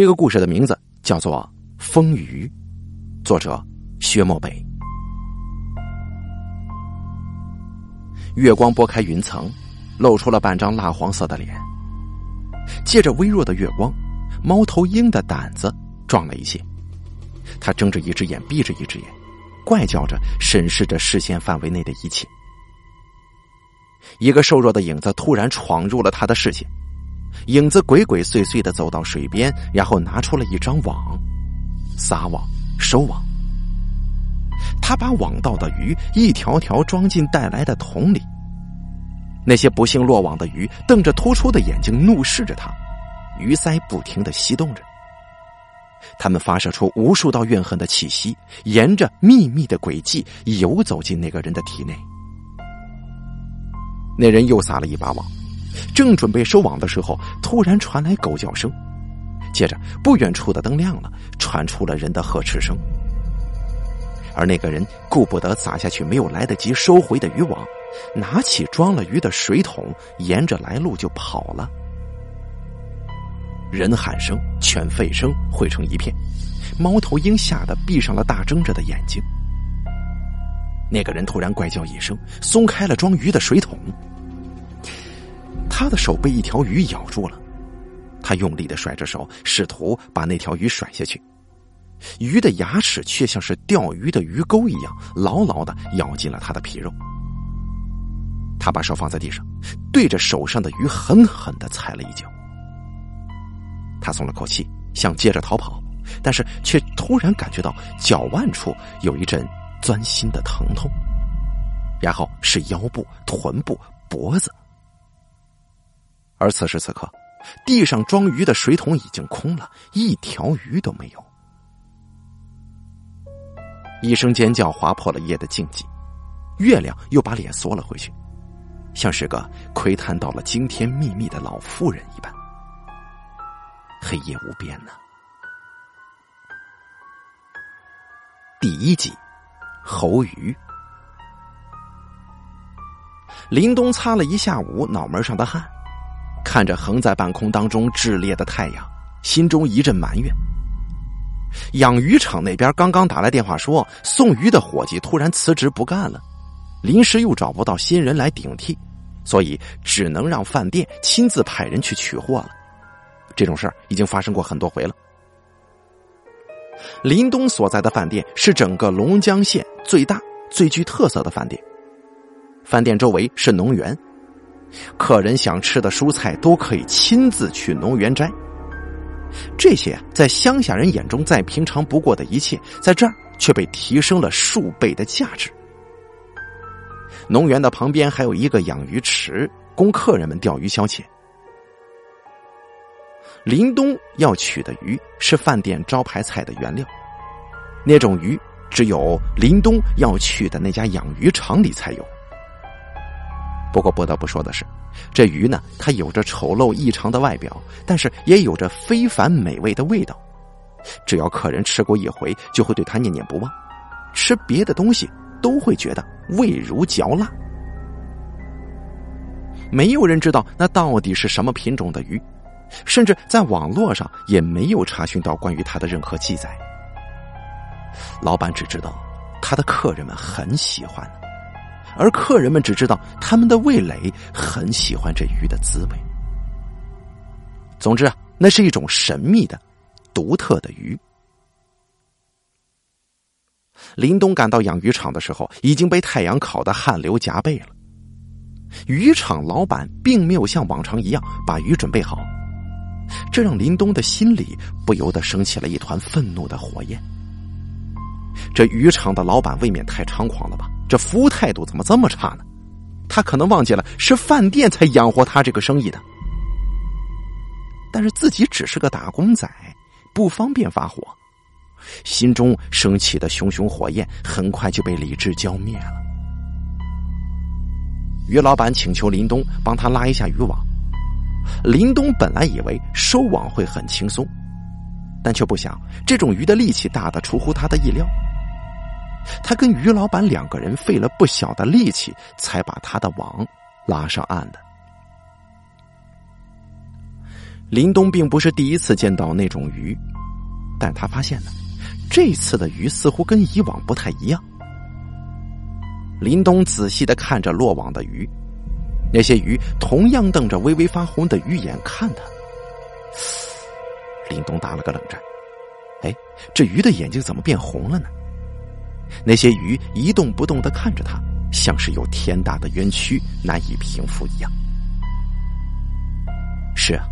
这个故事的名字叫做《风鱼》，作者薛墨北。月光拨开云层，露出了半张蜡黄色的脸。借着微弱的月光，猫头鹰的胆子壮了一些。他睁着一只眼，闭着一只眼，怪叫着审视着视线范围内的一切。一个瘦弱的影子突然闯入了他的视线。影子鬼鬼祟祟的走到水边，然后拿出了一张网，撒网收网。他把网到的鱼一条条装进带来的桶里。那些不幸落网的鱼瞪着突出的眼睛怒视着他，鱼鳃不停的吸动着。他们发射出无数道怨恨的气息，沿着秘密的轨迹游走进那个人的体内。那人又撒了一把网。正准备收网的时候，突然传来狗叫声，接着不远处的灯亮了，传出了人的呵斥声。而那个人顾不得撒下去没有来得及收回的渔网，拿起装了鱼的水桶，沿着来路就跑了。人喊声、犬吠声汇成一片，猫头鹰吓得闭上了大睁着的眼睛。那个人突然怪叫一声，松开了装鱼的水桶。他的手被一条鱼咬住了，他用力的甩着手，试图把那条鱼甩下去。鱼的牙齿却像是钓鱼的鱼钩一样，牢牢的咬进了他的皮肉。他把手放在地上，对着手上的鱼狠狠的踩了一脚。他松了口气，想接着逃跑，但是却突然感觉到脚腕处有一阵钻心的疼痛，然后是腰部、臀部、脖子。而此时此刻，地上装鱼的水桶已经空了，一条鱼都没有。一声尖叫划破了夜的静寂，月亮又把脸缩了回去，像是个窥探到了惊天秘密的老妇人一般。黑夜无边呢。第一集，猴鱼。林东擦了一下午脑门上的汗。看着横在半空当中炽烈的太阳，心中一阵埋怨。养鱼场那边刚刚打来电话说，送鱼的伙计突然辞职不干了，临时又找不到新人来顶替，所以只能让饭店亲自派人去取货了。这种事儿已经发生过很多回了。林东所在的饭店是整个龙江县最大、最具特色的饭店，饭店周围是农园。客人想吃的蔬菜都可以亲自去农园摘，这些在乡下人眼中再平常不过的一切，在这儿却被提升了数倍的价值。农园的旁边还有一个养鱼池，供客人们钓鱼消遣。林东要取的鱼是饭店招牌菜的原料，那种鱼只有林东要去的那家养鱼场里才有。不过不得不说的是，这鱼呢，它有着丑陋异常的外表，但是也有着非凡美味的味道。只要客人吃过一回，就会对它念念不忘。吃别的东西都会觉得味如嚼蜡。没有人知道那到底是什么品种的鱼，甚至在网络上也没有查询到关于它的任何记载。老板只知道，他的客人们很喜欢。而客人们只知道他们的味蕾很喜欢这鱼的滋味。总之啊，那是一种神秘的、独特的鱼。林东赶到养鱼场的时候，已经被太阳烤得汗流浃背了。渔场老板并没有像往常一样把鱼准备好，这让林东的心里不由得升起了一团愤怒的火焰。这渔场的老板未免太猖狂了吧？这服务态度怎么这么差呢？他可能忘记了是饭店才养活他这个生意的，但是自己只是个打工仔，不方便发火，心中升起的熊熊火焰很快就被理智浇灭了。于老板请求林东帮他拉一下渔网，林东本来以为收网会很轻松，但却不想这种鱼的力气大的出乎他的意料。他跟于老板两个人费了不小的力气，才把他的网拉上岸的。林东并不是第一次见到那种鱼，但他发现呢，这次的鱼似乎跟以往不太一样。林东仔细的看着落网的鱼，那些鱼同样瞪着微微发红的鱼眼看他。林东打了个冷战，哎，这鱼的眼睛怎么变红了呢？那些鱼一动不动的看着他，像是有天大的冤屈难以平复一样。是啊，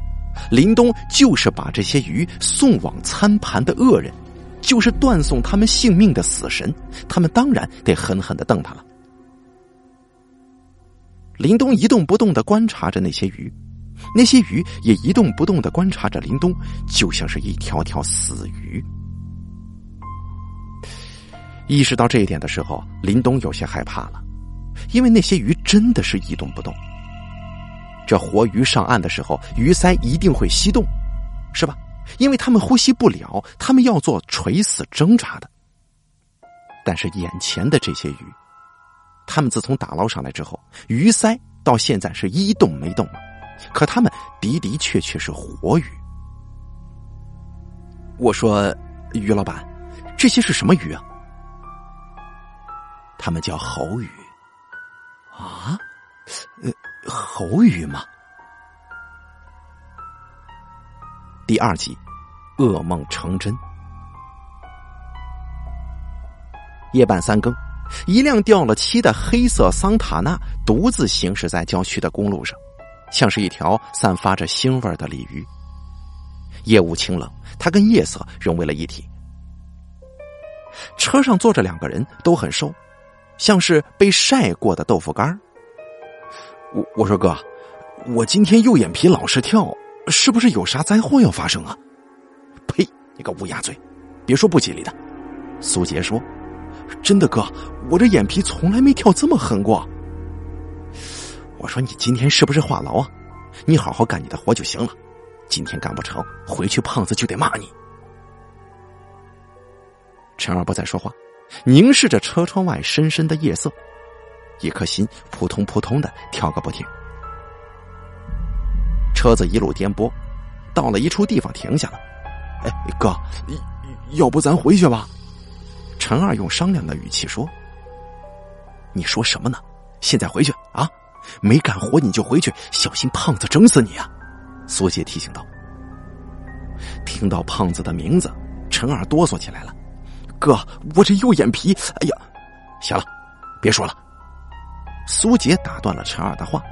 林东就是把这些鱼送往餐盘的恶人，就是断送他们性命的死神，他们当然得狠狠的瞪他了。林东一动不动的观察着那些鱼，那些鱼也一动不动的观察着林东，就像是一条条死鱼。意识到这一点的时候，林东有些害怕了，因为那些鱼真的是一动不动。这活鱼上岸的时候，鱼鳃一定会吸动，是吧？因为他们呼吸不了，他们要做垂死挣扎的。但是眼前的这些鱼，他们自从打捞上来之后，鱼鳃到现在是一动没动，可他们的的确确是活鱼。我说，于老板，这些是什么鱼啊？他们叫猴鱼，啊，呃，猴鱼吗？第二集，噩梦成真。夜半三更，一辆掉了漆的黑色桑塔纳独自行驶在郊区的公路上，像是一条散发着腥味的鲤鱼。夜雾清冷，它跟夜色融为了一体。车上坐着两个人，都很瘦。像是被晒过的豆腐干我我说哥，我今天右眼皮老是跳，是不是有啥灾祸要发生啊？呸！你个乌鸦嘴，别说不吉利的。苏杰说：“真的哥，我这眼皮从来没跳这么狠过。”我说：“你今天是不是话痨啊？你好好干你的活就行了，今天干不成，回去胖子就得骂你。”陈二不再说话。凝视着车窗外深深的夜色，一颗心扑通扑通的跳个不停。车子一路颠簸，到了一处地方停下了。哎，哥，要不咱回去吧？陈二用商量的语气说：“你说什么呢？现在回去啊？没干活你就回去，小心胖子整死你啊！”苏姐提醒道。听到胖子的名字，陈二哆嗦起来了。哥，我这右眼皮，哎呀，行了，别说了。苏杰打断了陈二的话，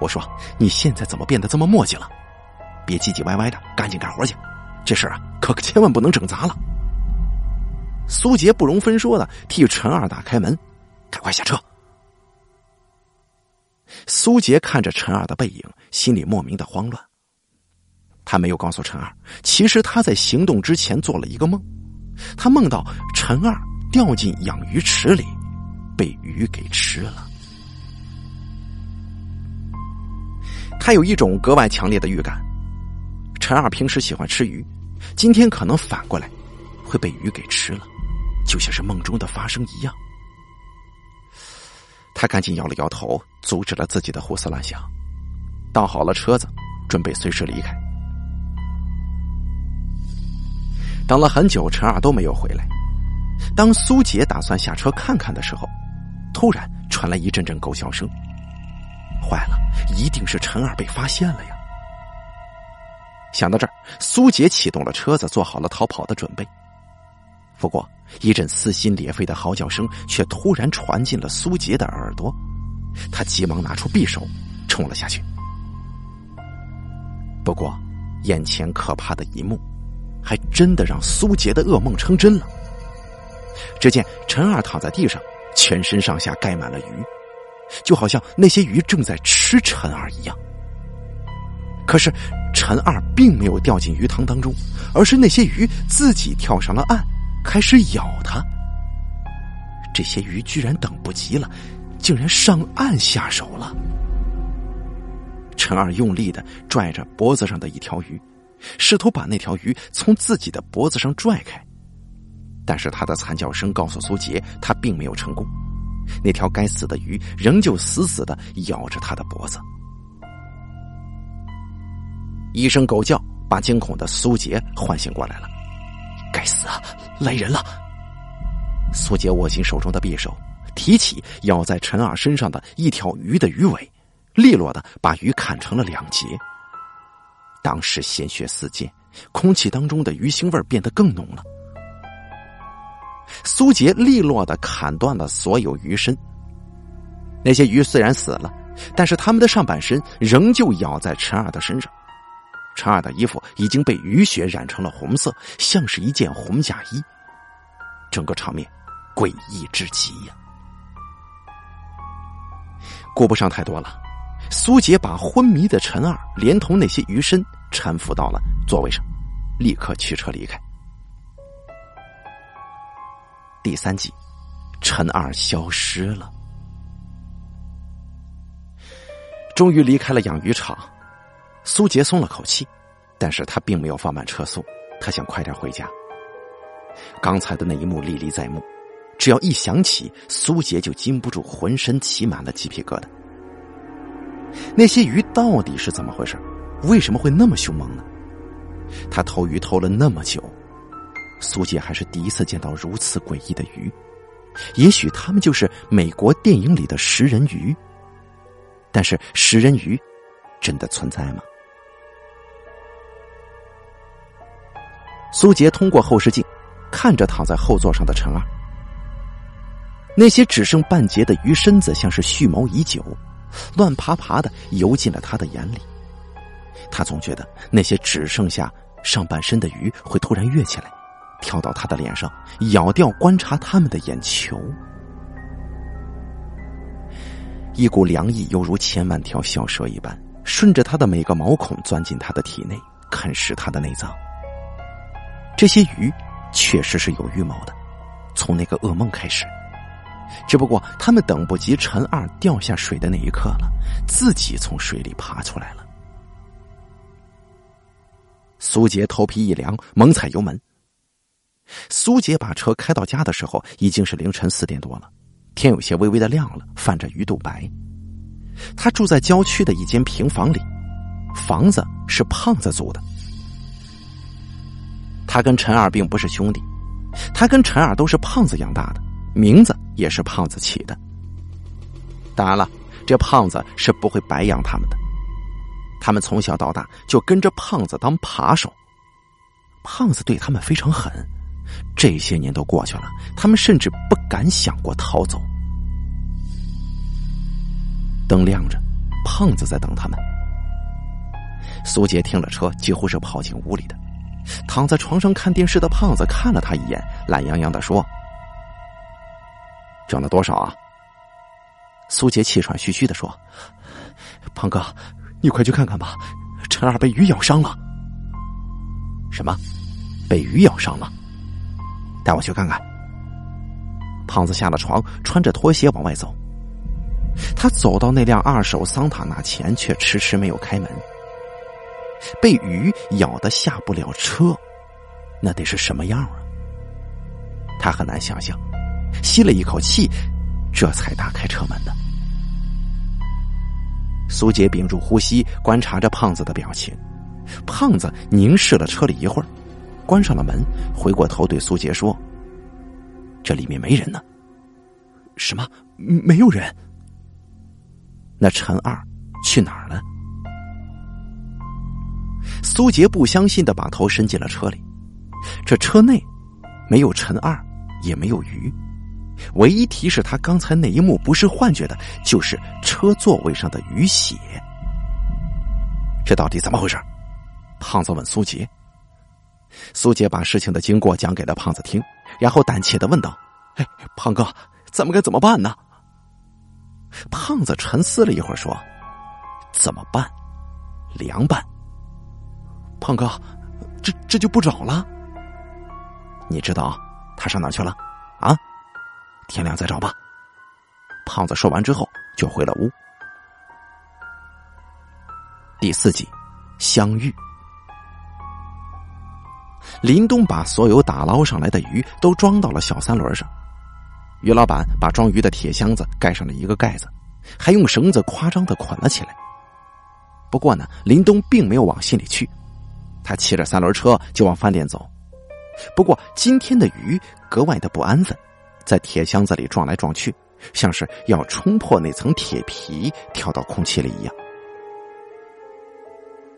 我说：“你现在怎么变得这么磨叽了？别唧唧歪歪的，赶紧干活去。这事啊，可可千万不能整砸了。”苏杰不容分说的替陈二打开门，赶快下车。苏杰看着陈二的背影，心里莫名的慌乱。他没有告诉陈二，其实他在行动之前做了一个梦。他梦到陈二掉进养鱼池里，被鱼给吃了。他有一种格外强烈的预感，陈二平时喜欢吃鱼，今天可能反过来会被鱼给吃了，就像是梦中的发生一样。他赶紧摇了摇头，阻止了自己的胡思乱想，倒好了车子，准备随时离开。等了很久，陈二都没有回来。当苏杰打算下车看看的时候，突然传来一阵阵狗叫声。坏了，一定是陈二被发现了呀！想到这儿，苏杰启动了车子，做好了逃跑的准备。不过，一阵撕心裂肺的嚎叫声却突然传进了苏杰的耳朵，他急忙拿出匕首，冲了下去。不过，眼前可怕的一幕。还真的让苏杰的噩梦成真了。只见陈二躺在地上，全身上下盖满了鱼，就好像那些鱼正在吃陈二一样。可是陈二并没有掉进鱼塘当中，而是那些鱼自己跳上了岸，开始咬他。这些鱼居然等不及了，竟然上岸下手了。陈二用力的拽着脖子上的一条鱼。试图把那条鱼从自己的脖子上拽开，但是他的惨叫声告诉苏杰，他并没有成功。那条该死的鱼仍旧死死的咬着他的脖子。一声狗叫，把惊恐的苏杰唤醒过来了。该死啊，来人了！苏杰握紧手中的匕首，提起咬在陈二身上的一条鱼的鱼尾，利落的把鱼砍成了两截。当时鲜血四溅，空气当中的鱼腥味变得更浓了。苏杰利落的砍断了所有鱼身。那些鱼虽然死了，但是他们的上半身仍旧咬在陈二的身上。陈二的衣服已经被鱼血染成了红色，像是一件红嫁衣。整个场面诡异至极呀！顾不上太多了，苏杰把昏迷的陈二连同那些鱼身搀扶到了座位上，立刻驱车离开。第三集，陈二消失了，终于离开了养鱼场。苏杰松了口气，但是他并没有放慢车速，他想快点回家。刚才的那一幕历历在目，只要一想起，苏杰就禁不住浑身起满了鸡皮疙瘩。那些鱼到底是怎么回事？为什么会那么凶猛呢？他偷鱼偷了那么久，苏杰还是第一次见到如此诡异的鱼。也许他们就是美国电影里的食人鱼，但是食人鱼真的存在吗？苏杰通过后视镜，看着躺在后座上的陈二。那些只剩半截的鱼身子，像是蓄谋已久，乱爬爬的游进了他的眼里。他总觉得那些只剩下上半身的鱼会突然跃起来，跳到他的脸上，咬掉观察他们的眼球。一股凉意犹如千万条小蛇一般，顺着他的每个毛孔钻进他的体内，啃食他的内脏。这些鱼确实是有预谋的，从那个噩梦开始，只不过他们等不及陈二掉下水的那一刻了，自己从水里爬出来了。苏杰头皮一凉，猛踩油门。苏杰把车开到家的时候，已经是凌晨四点多了，天有些微微的亮了，泛着鱼肚白。他住在郊区的一间平房里，房子是胖子租的。他跟陈二并不是兄弟，他跟陈二都是胖子养大的，名字也是胖子起的。当然了，这胖子是不会白养他们的，他们从小到大就跟着胖子当扒手。胖子对他们非常狠，这些年都过去了，他们甚至不敢想过逃走。灯亮着，胖子在等他们。苏杰停了车，几乎是跑进屋里的。躺在床上看电视的胖子看了他一眼，懒洋洋的说：“挣了多少啊？”苏杰气喘吁吁的说：“胖哥，你快去看看吧，陈二被鱼咬伤了。”“什么？被鱼咬伤了？”“带我去看看。”胖子下了床，穿着拖鞋往外走。他走到那辆二手桑塔纳前，却迟迟没有开门。被鱼咬的下不了车，那得是什么样啊？他很难想象，吸了一口气，这才打开车门的。苏杰屏住呼吸，观察着胖子的表情。胖子凝视了车里一会儿，关上了门，回过头对苏杰说：“这里面没人呢。”“什么？没有人？那陈二去哪儿了？”苏杰不相信的把头伸进了车里，这车内没有陈二，也没有鱼，唯一提示他刚才那一幕不是幻觉的，就是车座位上的鱼血。这到底怎么回事？胖子问苏杰。苏杰把事情的经过讲给了胖子听，然后胆怯的问道：“哎，胖哥，咱们该怎么办呢？”胖子沉思了一会儿说：“怎么办？凉拌。”胖哥，这这就不找了。你知道他上哪去了？啊，天亮再找吧。胖子说完之后就回了屋。第四集，相遇。林东把所有打捞上来的鱼都装到了小三轮上，于老板把装鱼的铁箱子盖上了一个盖子，还用绳子夸张的捆了起来。不过呢，林东并没有往心里去，他骑着三轮车就往饭店走。不过今天的鱼格外的不安分，在铁箱子里撞来撞去，像是要冲破那层铁皮跳到空气里一样。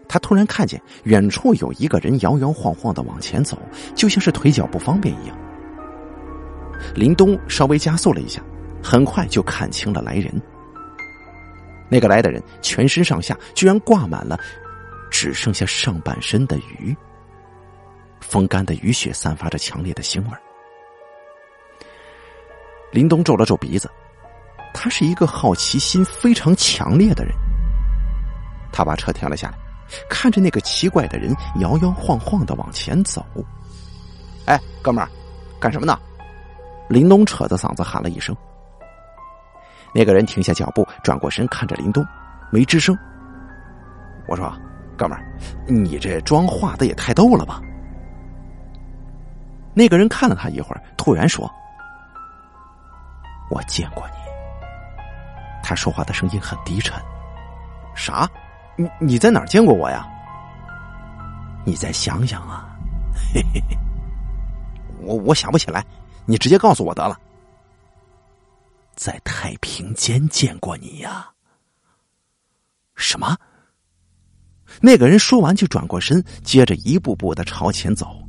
他突然看见远处有一个人摇摇晃晃的往前走，就像是腿脚不方便一样。林东稍微加速了一下，很快就看清了来人。那个来的人全身上下居然挂满了只剩下上半身的鱼，风干的鱼血散发着强烈的腥味。林东皱了皱鼻子，他是一个好奇心非常强烈的人。他把车停了下来，看着那个奇怪的人摇摇晃晃的往前走。哎，哥们儿，干什么呢？林东扯着嗓子喊了一声。那个人停下脚步，转过身看着林东，没吱声。我说：“哥们儿，你这妆化的也太逗了吧？”那个人看了他一会儿，突然说：“我见过你。”他说话的声音很低沉。“啥？你你在哪儿见过我呀？”“你再想想啊。”“嘿嘿嘿，我我想不起来，你直接告诉我得了。”在太平间见过你呀？什么？那个人说完就转过身，接着一步步的朝前走。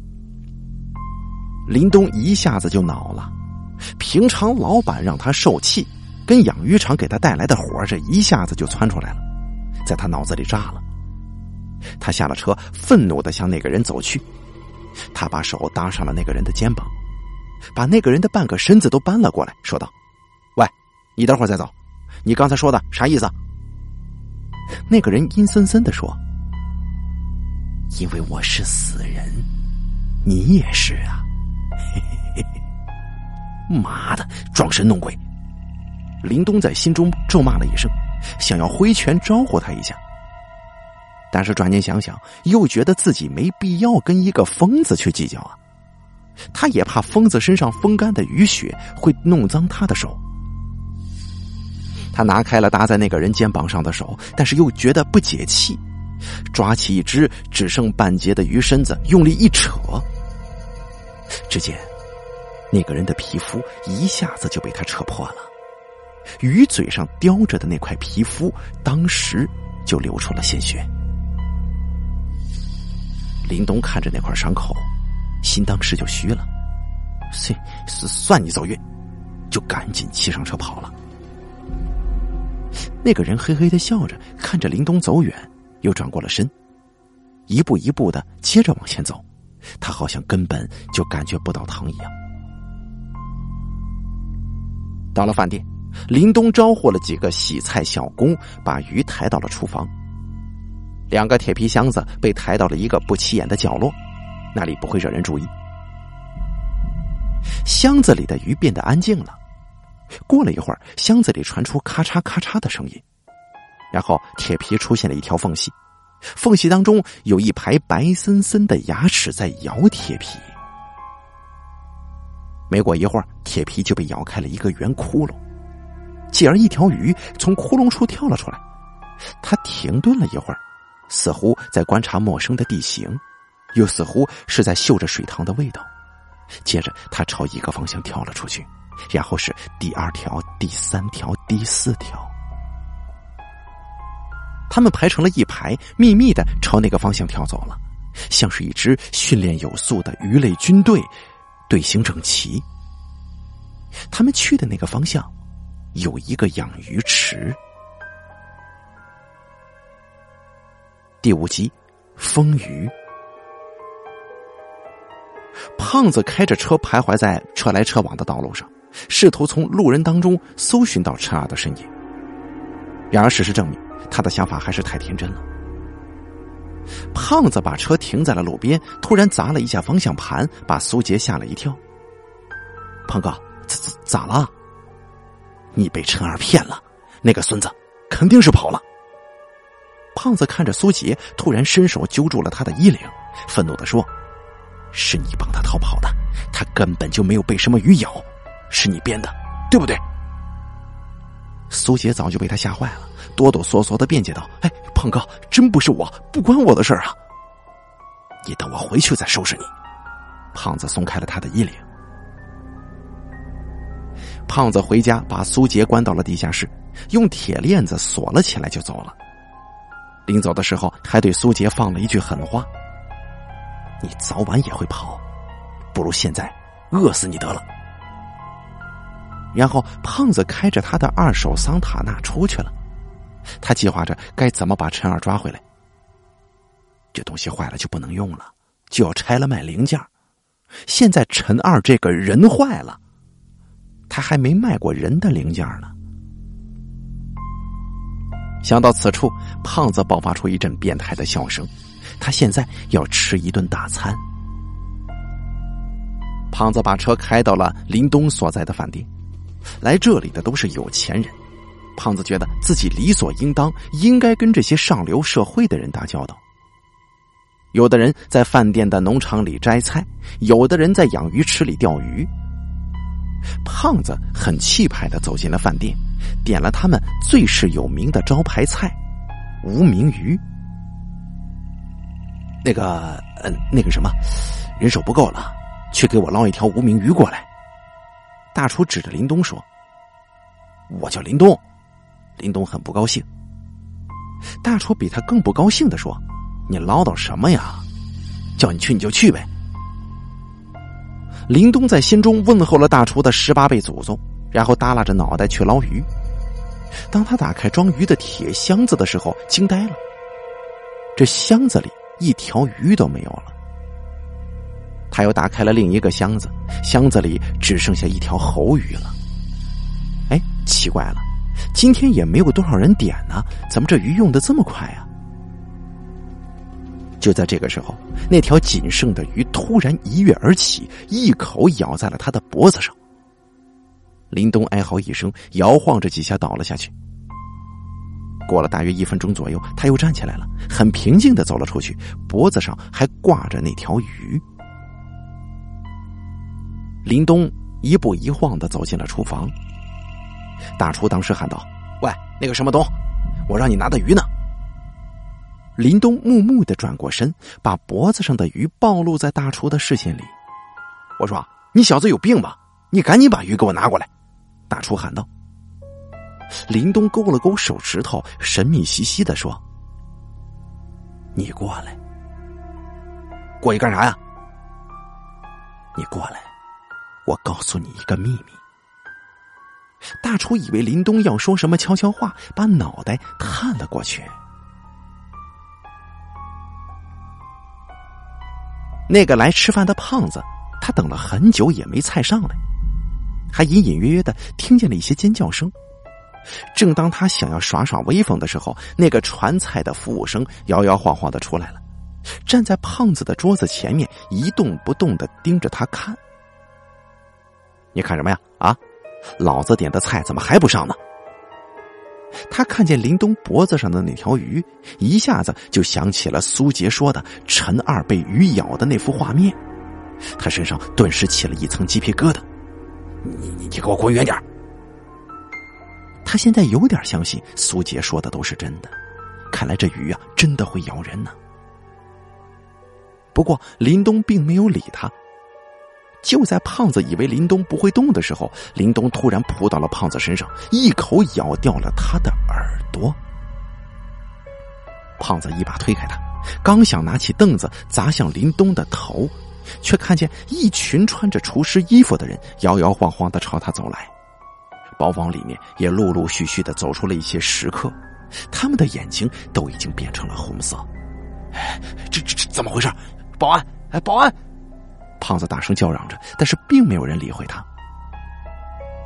林东一下子就恼了，平常老板让他受气，跟养鱼场给他带来的活这一下子就窜出来了，在他脑子里炸了。他下了车，愤怒的向那个人走去，他把手搭上了那个人的肩膀，把那个人的半个身子都搬了过来，说道。喂你等会儿再走，你刚才说的啥意思？那个人阴森森的说：“因为我是死人，你也是啊！”妈的，装神弄鬼！林东在心中咒骂了一声，想要挥拳招呼他一下，但是转念想想，又觉得自己没必要跟一个疯子去计较啊。他也怕疯子身上风干的雨血会弄脏他的手。他拿开了搭在那个人肩膀上的手，但是又觉得不解气，抓起一只只剩半截的鱼身子，用力一扯，只见那个人的皮肤一下子就被他扯破了，鱼嘴上叼着的那块皮肤当时就流出了鲜血。林东看着那块伤口，心当时就虚了，算算你走运，就赶紧骑上车跑了。那个人嘿嘿的笑着，看着林东走远，又转过了身，一步一步的接着往前走。他好像根本就感觉不到疼一样。到了饭店，林东招呼了几个洗菜小工，把鱼抬到了厨房。两个铁皮箱子被抬到了一个不起眼的角落，那里不会惹人注意。箱子里的鱼变得安静了。过了一会儿，箱子里传出咔嚓咔嚓的声音，然后铁皮出现了一条缝隙，缝隙当中有一排白森森的牙齿在咬铁皮。没过一会儿，铁皮就被咬开了一个圆窟窿，继而一条鱼从窟窿处跳了出来。他停顿了一会儿，似乎在观察陌生的地形，又似乎是在嗅着水塘的味道。接着，他朝一个方向跳了出去。然后是第二条、第三条、第四条，他们排成了一排，秘密的朝那个方向跳走了，像是一支训练有素的鱼类军队，队形整齐。他们去的那个方向，有一个养鱼池。第五集，风鱼。胖子开着车徘徊在车来车往的道路上。试图从路人当中搜寻到陈二的身影，然而事实证明，他的想法还是太天真了。胖子把车停在了路边，突然砸了一下方向盘，把苏杰吓了一跳。胖哥，咋咋咋了？你被陈儿骗了，那个孙子肯定是跑了。胖子看着苏杰，突然伸手揪住了他的衣领，愤怒的说：“是你帮他逃跑的，他根本就没有被什么鱼咬。”是你编的，对不对？苏杰早就被他吓坏了，哆哆嗦嗦的辩解道：“哎，胖哥，真不是我，不关我的事儿啊！你等我回去再收拾你。”胖子松开了他的衣领。胖子回家把苏杰关到了地下室，用铁链子锁了起来，就走了。临走的时候，还对苏杰放了一句狠话：“你早晚也会跑，不如现在饿死你得了。”然后，胖子开着他的二手桑塔纳出去了。他计划着该怎么把陈二抓回来。这东西坏了就不能用了，就要拆了卖零件。现在陈二这个人坏了，他还没卖过人的零件呢。想到此处，胖子爆发出一阵变态的笑声。他现在要吃一顿大餐。胖子把车开到了林东所在的饭店。来这里的都是有钱人，胖子觉得自己理所应当应该跟这些上流社会的人打交道。有的人在饭店的农场里摘菜，有的人在养鱼池里钓鱼。胖子很气派的走进了饭店，点了他们最是有名的招牌菜——无名鱼。那个，嗯，那个什么，人手不够了，去给我捞一条无名鱼过来。大厨指着林东说：“我叫林东。”林东很不高兴。大厨比他更不高兴的说：“你唠叨什么呀？叫你去你就去呗。”林东在心中问候了大厨的十八辈祖宗，然后耷拉着脑袋去捞鱼。当他打开装鱼的铁箱子的时候，惊呆了。这箱子里一条鱼都没有了。他又打开了另一个箱子，箱子里只剩下一条猴鱼了。哎，奇怪了，今天也没有多少人点呢，怎么这鱼用的这么快啊？就在这个时候，那条仅剩的鱼突然一跃而起，一口咬在了他的脖子上。林东哀嚎一声，摇晃着几下倒了下去。过了大约一分钟左右，他又站起来了，很平静的走了出去，脖子上还挂着那条鱼。林东一步一晃的走进了厨房，大厨当时喊道：“喂，那个什么东，我让你拿的鱼呢？”林东木木的转过身，把脖子上的鱼暴露在大厨的视线里。我说：“你小子有病吧？你赶紧把鱼给我拿过来！”大厨喊道。林东勾了勾手指头，神秘兮兮的说：“你过来，过去干啥呀？你过来。”我告诉你一个秘密。大厨以为林东要说什么悄悄话，把脑袋探了过去。那个来吃饭的胖子，他等了很久也没菜上来，还隐隐约约的听见了一些尖叫声。正当他想要耍耍威风的时候，那个传菜的服务生摇摇晃晃的出来了，站在胖子的桌子前面一动不动的盯着他看。你看什么呀？啊，老子点的菜怎么还不上呢？他看见林东脖子上的那条鱼，一下子就想起了苏杰说的陈二被鱼咬的那幅画面，他身上顿时起了一层鸡皮疙瘩。你你你给我滚远点！他现在有点相信苏杰说的都是真的，看来这鱼啊真的会咬人呢。不过林东并没有理他。就在胖子以为林东不会动的时候，林东突然扑到了胖子身上，一口咬掉了他的耳朵。胖子一把推开他，刚想拿起凳子砸向林东的头，却看见一群穿着厨师衣服的人摇摇晃晃的朝他走来，包房里面也陆陆续续的走出了一些食客，他们的眼睛都已经变成了红色。哎，这这这怎么回事？保安！哎，保安！胖子大声叫嚷着，但是并没有人理会他。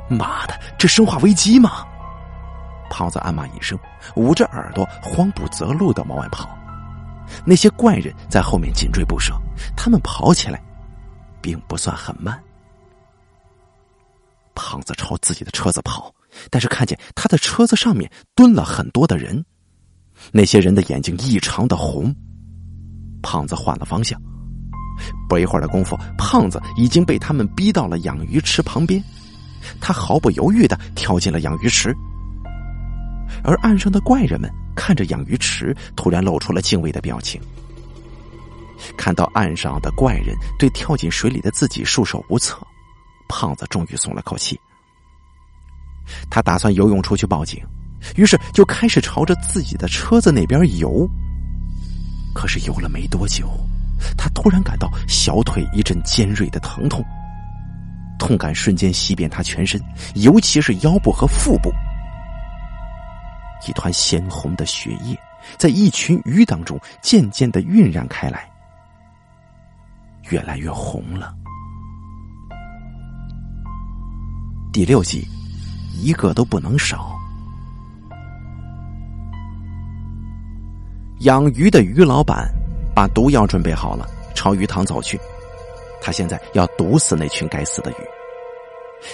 妈的，这生化危机吗？胖子暗骂一声，捂着耳朵，慌不择路的往外跑。那些怪人在后面紧追不舍，他们跑起来并不算很慢。胖子朝自己的车子跑，但是看见他的车子上面蹲了很多的人，那些人的眼睛异常的红。胖子换了方向。不一会儿的功夫，胖子已经被他们逼到了养鱼池旁边。他毫不犹豫的跳进了养鱼池。而岸上的怪人们看着养鱼池，突然露出了敬畏的表情。看到岸上的怪人对跳进水里的自己束手无策，胖子终于松了口气。他打算游泳出去报警，于是就开始朝着自己的车子那边游。可是游了没多久，他突然感到小腿一阵尖锐的疼痛，痛感瞬间袭遍他全身，尤其是腰部和腹部。一团鲜红的血液在一群鱼当中渐渐的晕染开来，越来越红了。第六集，一个都不能少。养鱼的鱼老板把毒药准备好了，朝鱼塘走去。他现在要毒死那群该死的鱼。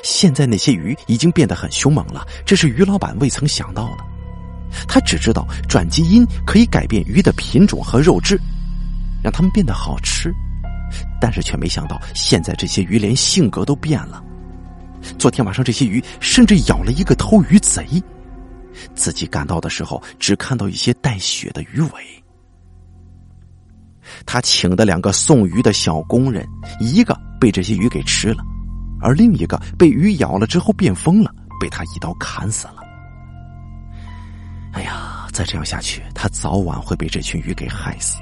现在那些鱼已经变得很凶猛了，这是鱼老板未曾想到的。他只知道转基因可以改变鱼的品种和肉质，让它们变得好吃，但是却没想到现在这些鱼连性格都变了。昨天晚上这些鱼甚至咬了一个偷鱼贼，自己赶到的时候只看到一些带血的鱼尾。他请的两个送鱼的小工人，一个被这些鱼给吃了，而另一个被鱼咬了之后变疯了，被他一刀砍死了。哎呀，再这样下去，他早晚会被这群鱼给害死。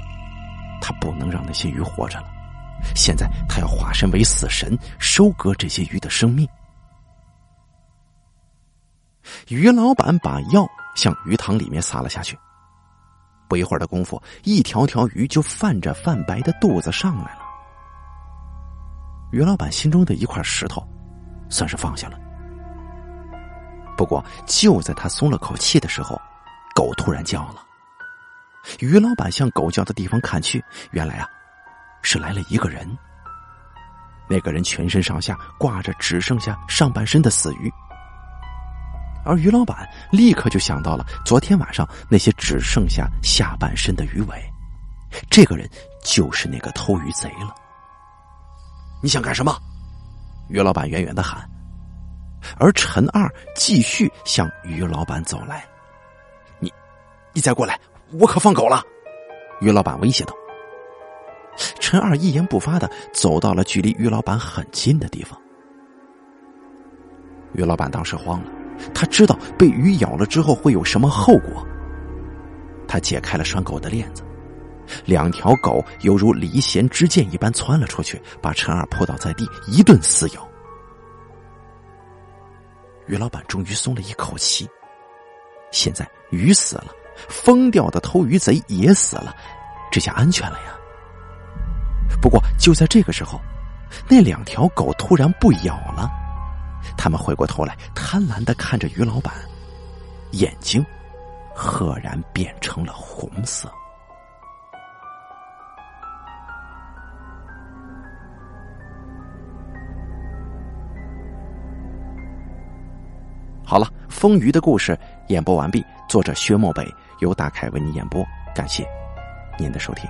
他不能让那些鱼活着了。现在，他要化身为死神，收割这些鱼的生命。鱼老板把药向鱼塘里面撒了下去。不一会儿的功夫，一条条鱼就泛着泛白的肚子上来了。于老板心中的一块石头，算是放下了。不过，就在他松了口气的时候，狗突然叫了，于老板向狗叫的地方看去，原来啊，是来了一个人。那个人全身上下挂着只剩下上半身的死鱼，而于老板立刻就想到了昨天晚上那些只剩下下半身的鱼尾，这个人就是那个偷鱼贼了。你想干什么？于老板远远的喊，而陈二继续向于老板走来。你你再过来，我可放狗了！于老板威胁道。陈二一言不发的走到了距离于老板很近的地方。于老板当时慌了，他知道被鱼咬了之后会有什么后果。他解开了拴狗的链子，两条狗犹如离弦之箭一般窜了出去，把陈二扑倒在地，一顿撕咬。于老板终于松了一口气，现在鱼死了。疯掉的偷鱼贼也死了，这下安全了呀。不过就在这个时候，那两条狗突然不咬了，他们回过头来，贪婪的看着于老板，眼睛赫然变成了红色。好了，风鱼的故事演播完毕，作者薛墨北。由大凯为您演播，感谢您的收听。